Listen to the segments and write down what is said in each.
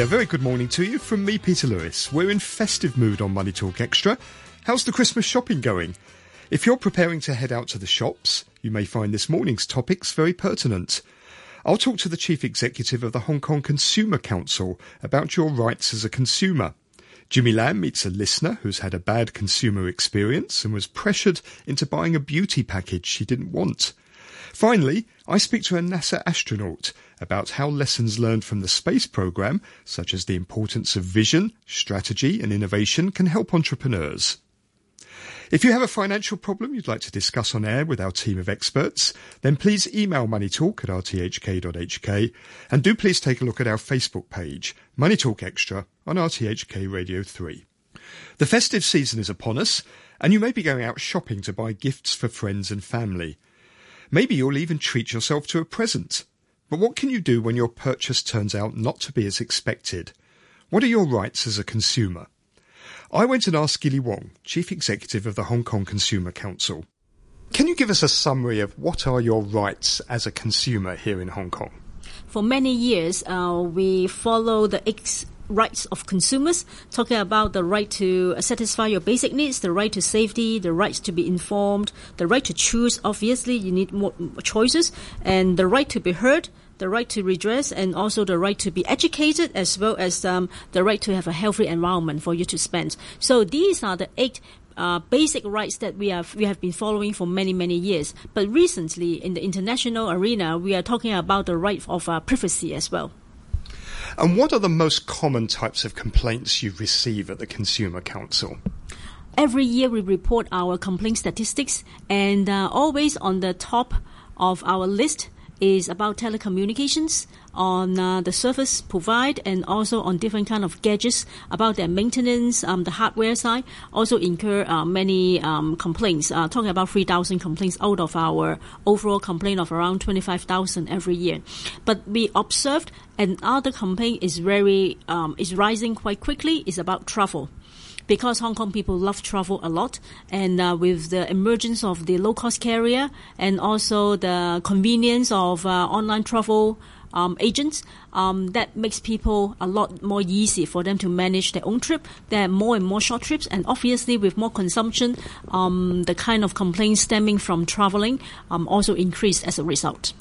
a very good morning to you from me, Peter Lewis. We're in festive mood on Money Talk Extra. How's the Christmas shopping going? If you're preparing to head out to the shops, you may find this morning's topics very pertinent. I'll talk to the Chief Executive of the Hong Kong Consumer Council about your rights as a consumer. Jimmy Lam meets a listener who's had a bad consumer experience and was pressured into buying a beauty package she didn't want. Finally, I speak to a NASA astronaut about how lessons learned from the space program, such as the importance of vision, strategy and innovation, can help entrepreneurs. If you have a financial problem you'd like to discuss on air with our team of experts, then please email moneytalk at rthk.hk and do please take a look at our Facebook page, Money Talk Extra on RTHK Radio 3. The festive season is upon us and you may be going out shopping to buy gifts for friends and family. Maybe you'll even treat yourself to a present. But what can you do when your purchase turns out not to be as expected? What are your rights as a consumer? I went and asked Gilly Wong, Chief Executive of the Hong Kong Consumer Council. Can you give us a summary of what are your rights as a consumer here in Hong Kong? For many years, uh, we follow the ex- rights of consumers, talking about the right to satisfy your basic needs, the right to safety, the right to be informed, the right to choose. Obviously, you need more choices, and the right to be heard, the right to redress and also the right to be educated as well as um, the right to have a healthy environment for you to spend. So these are the eight uh, basic rights that we have we have been following for many many years. But recently, in the international arena, we are talking about the right of uh, privacy as well. And what are the most common types of complaints you receive at the Consumer Council? Every year, we report our complaint statistics, and uh, always on the top of our list is about telecommunications on uh, the service provide and also on different kind of gadgets about their maintenance, um, the hardware side. Also incur uh, many um, complaints, uh, talking about 3,000 complaints out of our overall complaint of around 25,000 every year. But we observed another complaint is very um, is rising quite quickly is about travel because Hong Kong people love travel a lot, and uh, with the emergence of the low cost carrier and also the convenience of uh, online travel. Um, agents um, that makes people a lot more easy for them to manage their own trip. There are more and more short trips, and obviously with more consumption, um, the kind of complaints stemming from traveling um, also increased as a result.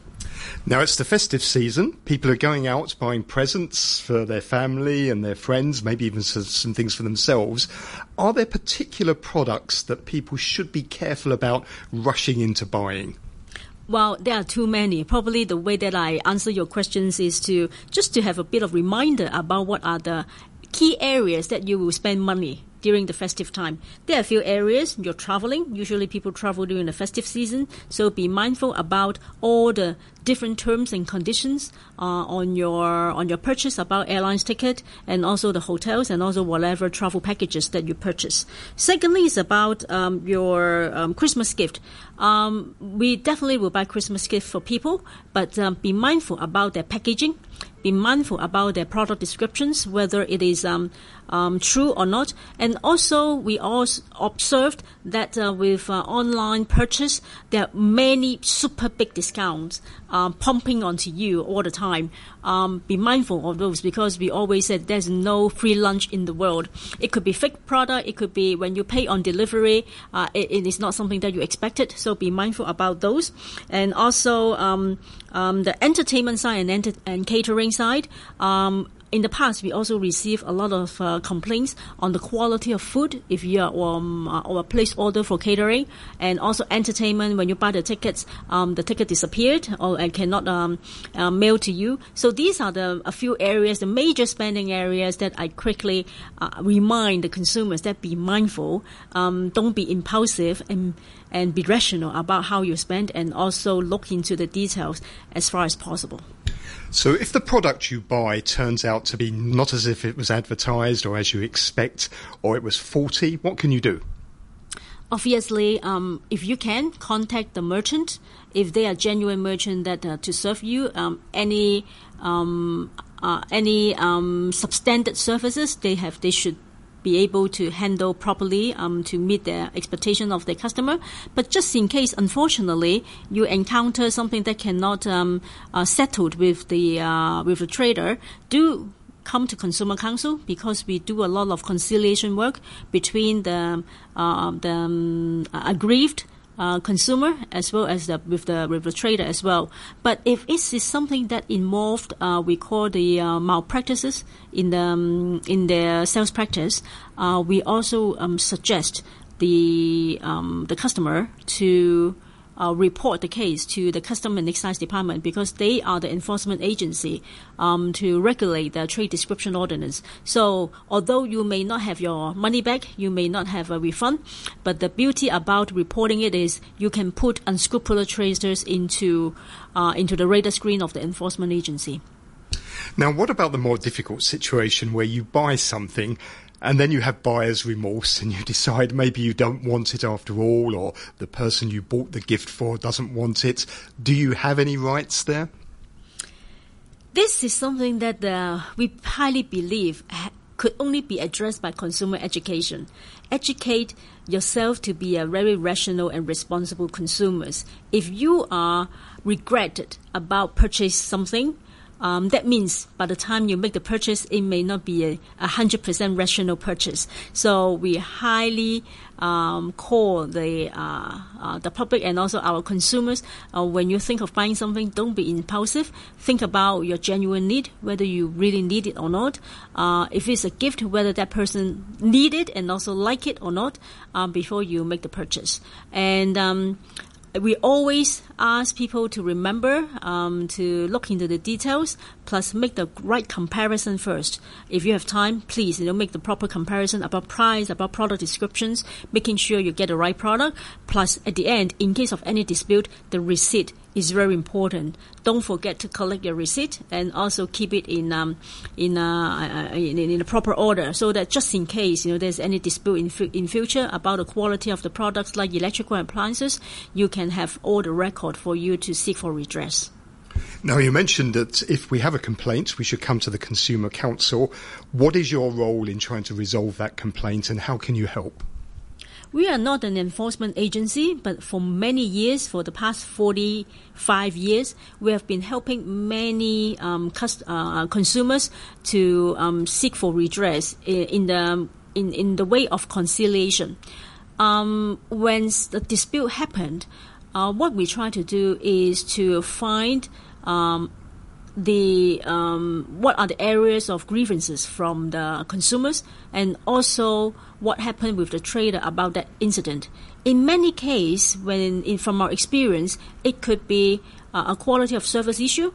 Now it's the festive season. People are going out buying presents for their family and their friends, maybe even some things for themselves. Are there particular products that people should be careful about rushing into buying? Well, there are too many. Probably the way that I answer your questions is to just to have a bit of reminder about what are the key areas that you will spend money during the festive time. There are a few areas you're traveling. Usually people travel during the festive season, so be mindful about all the different terms and conditions uh, on your on your purchase about airlines ticket and also the hotels and also whatever travel packages that you purchase. Secondly, is about um, your um, Christmas gift. Um, we definitely will buy Christmas gift for people, but um, be mindful about their packaging be mindful about their product descriptions, whether it is um, um, true or not. And also, we also observed that uh, with uh, online purchase, there are many super big discounts um, pumping onto you all the time. Um, be mindful of those because we always said there's no free lunch in the world. It could be fake product. It could be when you pay on delivery. Uh, it, it is not something that you expected. So be mindful about those. And also um, um, the entertainment side and, enter- and catering side. In the past, we also receive a lot of uh, complaints on the quality of food if you are um, uh, or place order for catering, and also entertainment. When you buy the tickets, um, the ticket disappeared or and cannot um, uh, mail to you. So these are the a few areas, the major spending areas that I quickly uh, remind the consumers that be mindful, um, don't be impulsive, and and be rational about how you spend, and also look into the details as far as possible. So, if the product you buy turns out to be not as if it was advertised or as you expect, or it was faulty, what can you do? Obviously, um, if you can, contact the merchant. If they are genuine merchant that uh, to serve you, um, any um, uh, any um, substandard services they have, they should be able to handle properly um, to meet the expectation of the customer. But just in case, unfortunately, you encounter something that cannot um, uh, settled with the uh, with the trader, do come to Consumer Council because we do a lot of conciliation work between the uh, the um, aggrieved uh, consumer as well as the, with the with the trader as well. But if it is something that involved, uh, we call the uh, malpractices in the um, in their sales practice, uh, we also um, suggest the um, the customer to uh, report the case to the Custom and Excise Department because they are the enforcement agency um, to regulate the trade description ordinance. So, although you may not have your money back, you may not have a refund, but the beauty about reporting it is you can put unscrupulous traders into uh, into the radar screen of the enforcement agency. Now, what about the more difficult situation where you buy something and then you have buyer's remorse and you decide maybe you don't want it after all, or the person you bought the gift for doesn't want it. Do you have any rights there? This is something that uh, we highly believe could only be addressed by consumer education. Educate yourself to be a very rational and responsible consumers. If you are regretted about purchase something, um, that means by the time you make the purchase, it may not be a hundred percent rational purchase. So we highly um, call the uh, uh, the public and also our consumers uh, when you think of buying something, don't be impulsive. Think about your genuine need, whether you really need it or not. Uh, if it's a gift, whether that person need it and also like it or not, um, before you make the purchase. And um, we always ask people to remember um, to look into the details, plus make the right comparison first. If you have time, please you know make the proper comparison about price, about product descriptions, making sure you get the right product. Plus, at the end, in case of any dispute, the receipt is very important. Don't forget to collect your receipt and also keep it in um, in, uh, uh in, in a proper order, so that just in case you know there's any dispute in in future about the quality of the products like electrical appliances, you can have all the record for you to seek for redress. Now, you mentioned that if we have a complaint, we should come to the Consumer Council. What is your role in trying to resolve that complaint and how can you help? We are not an enforcement agency, but for many years, for the past 45 years, we have been helping many um, cust- uh, consumers to um, seek for redress in the, in, in the way of conciliation. Um, when the dispute happened, uh, what we try to do is to find um, the um, what are the areas of grievances from the consumers and also what happened with the trader about that incident. In many cases, when in, from our experience, it could be uh, a quality of service issue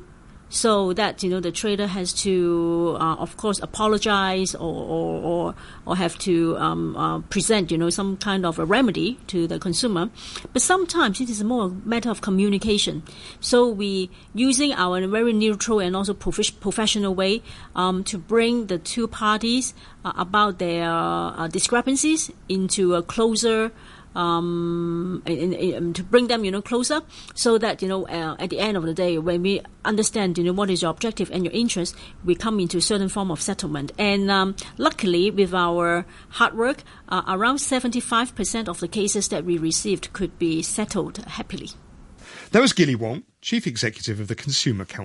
so that you know the trader has to, uh, of course, apologize or or, or, or have to um, uh, present you know some kind of a remedy to the consumer. But sometimes it is more a matter of communication. So we using our very neutral and also prof- professional way um, to bring the two parties uh, about their uh, discrepancies into a closer um, in, in, to bring them, you know, closer, so that you know, uh, at the end of the day, when we understand, you know, what is your objective and your interest, we come into a certain form of settlement. And um, luckily, with our hard work, uh, around seventy-five percent of the cases that we received could be settled happily. That was Gilly Wong, Chief Executive of the Consumer Council.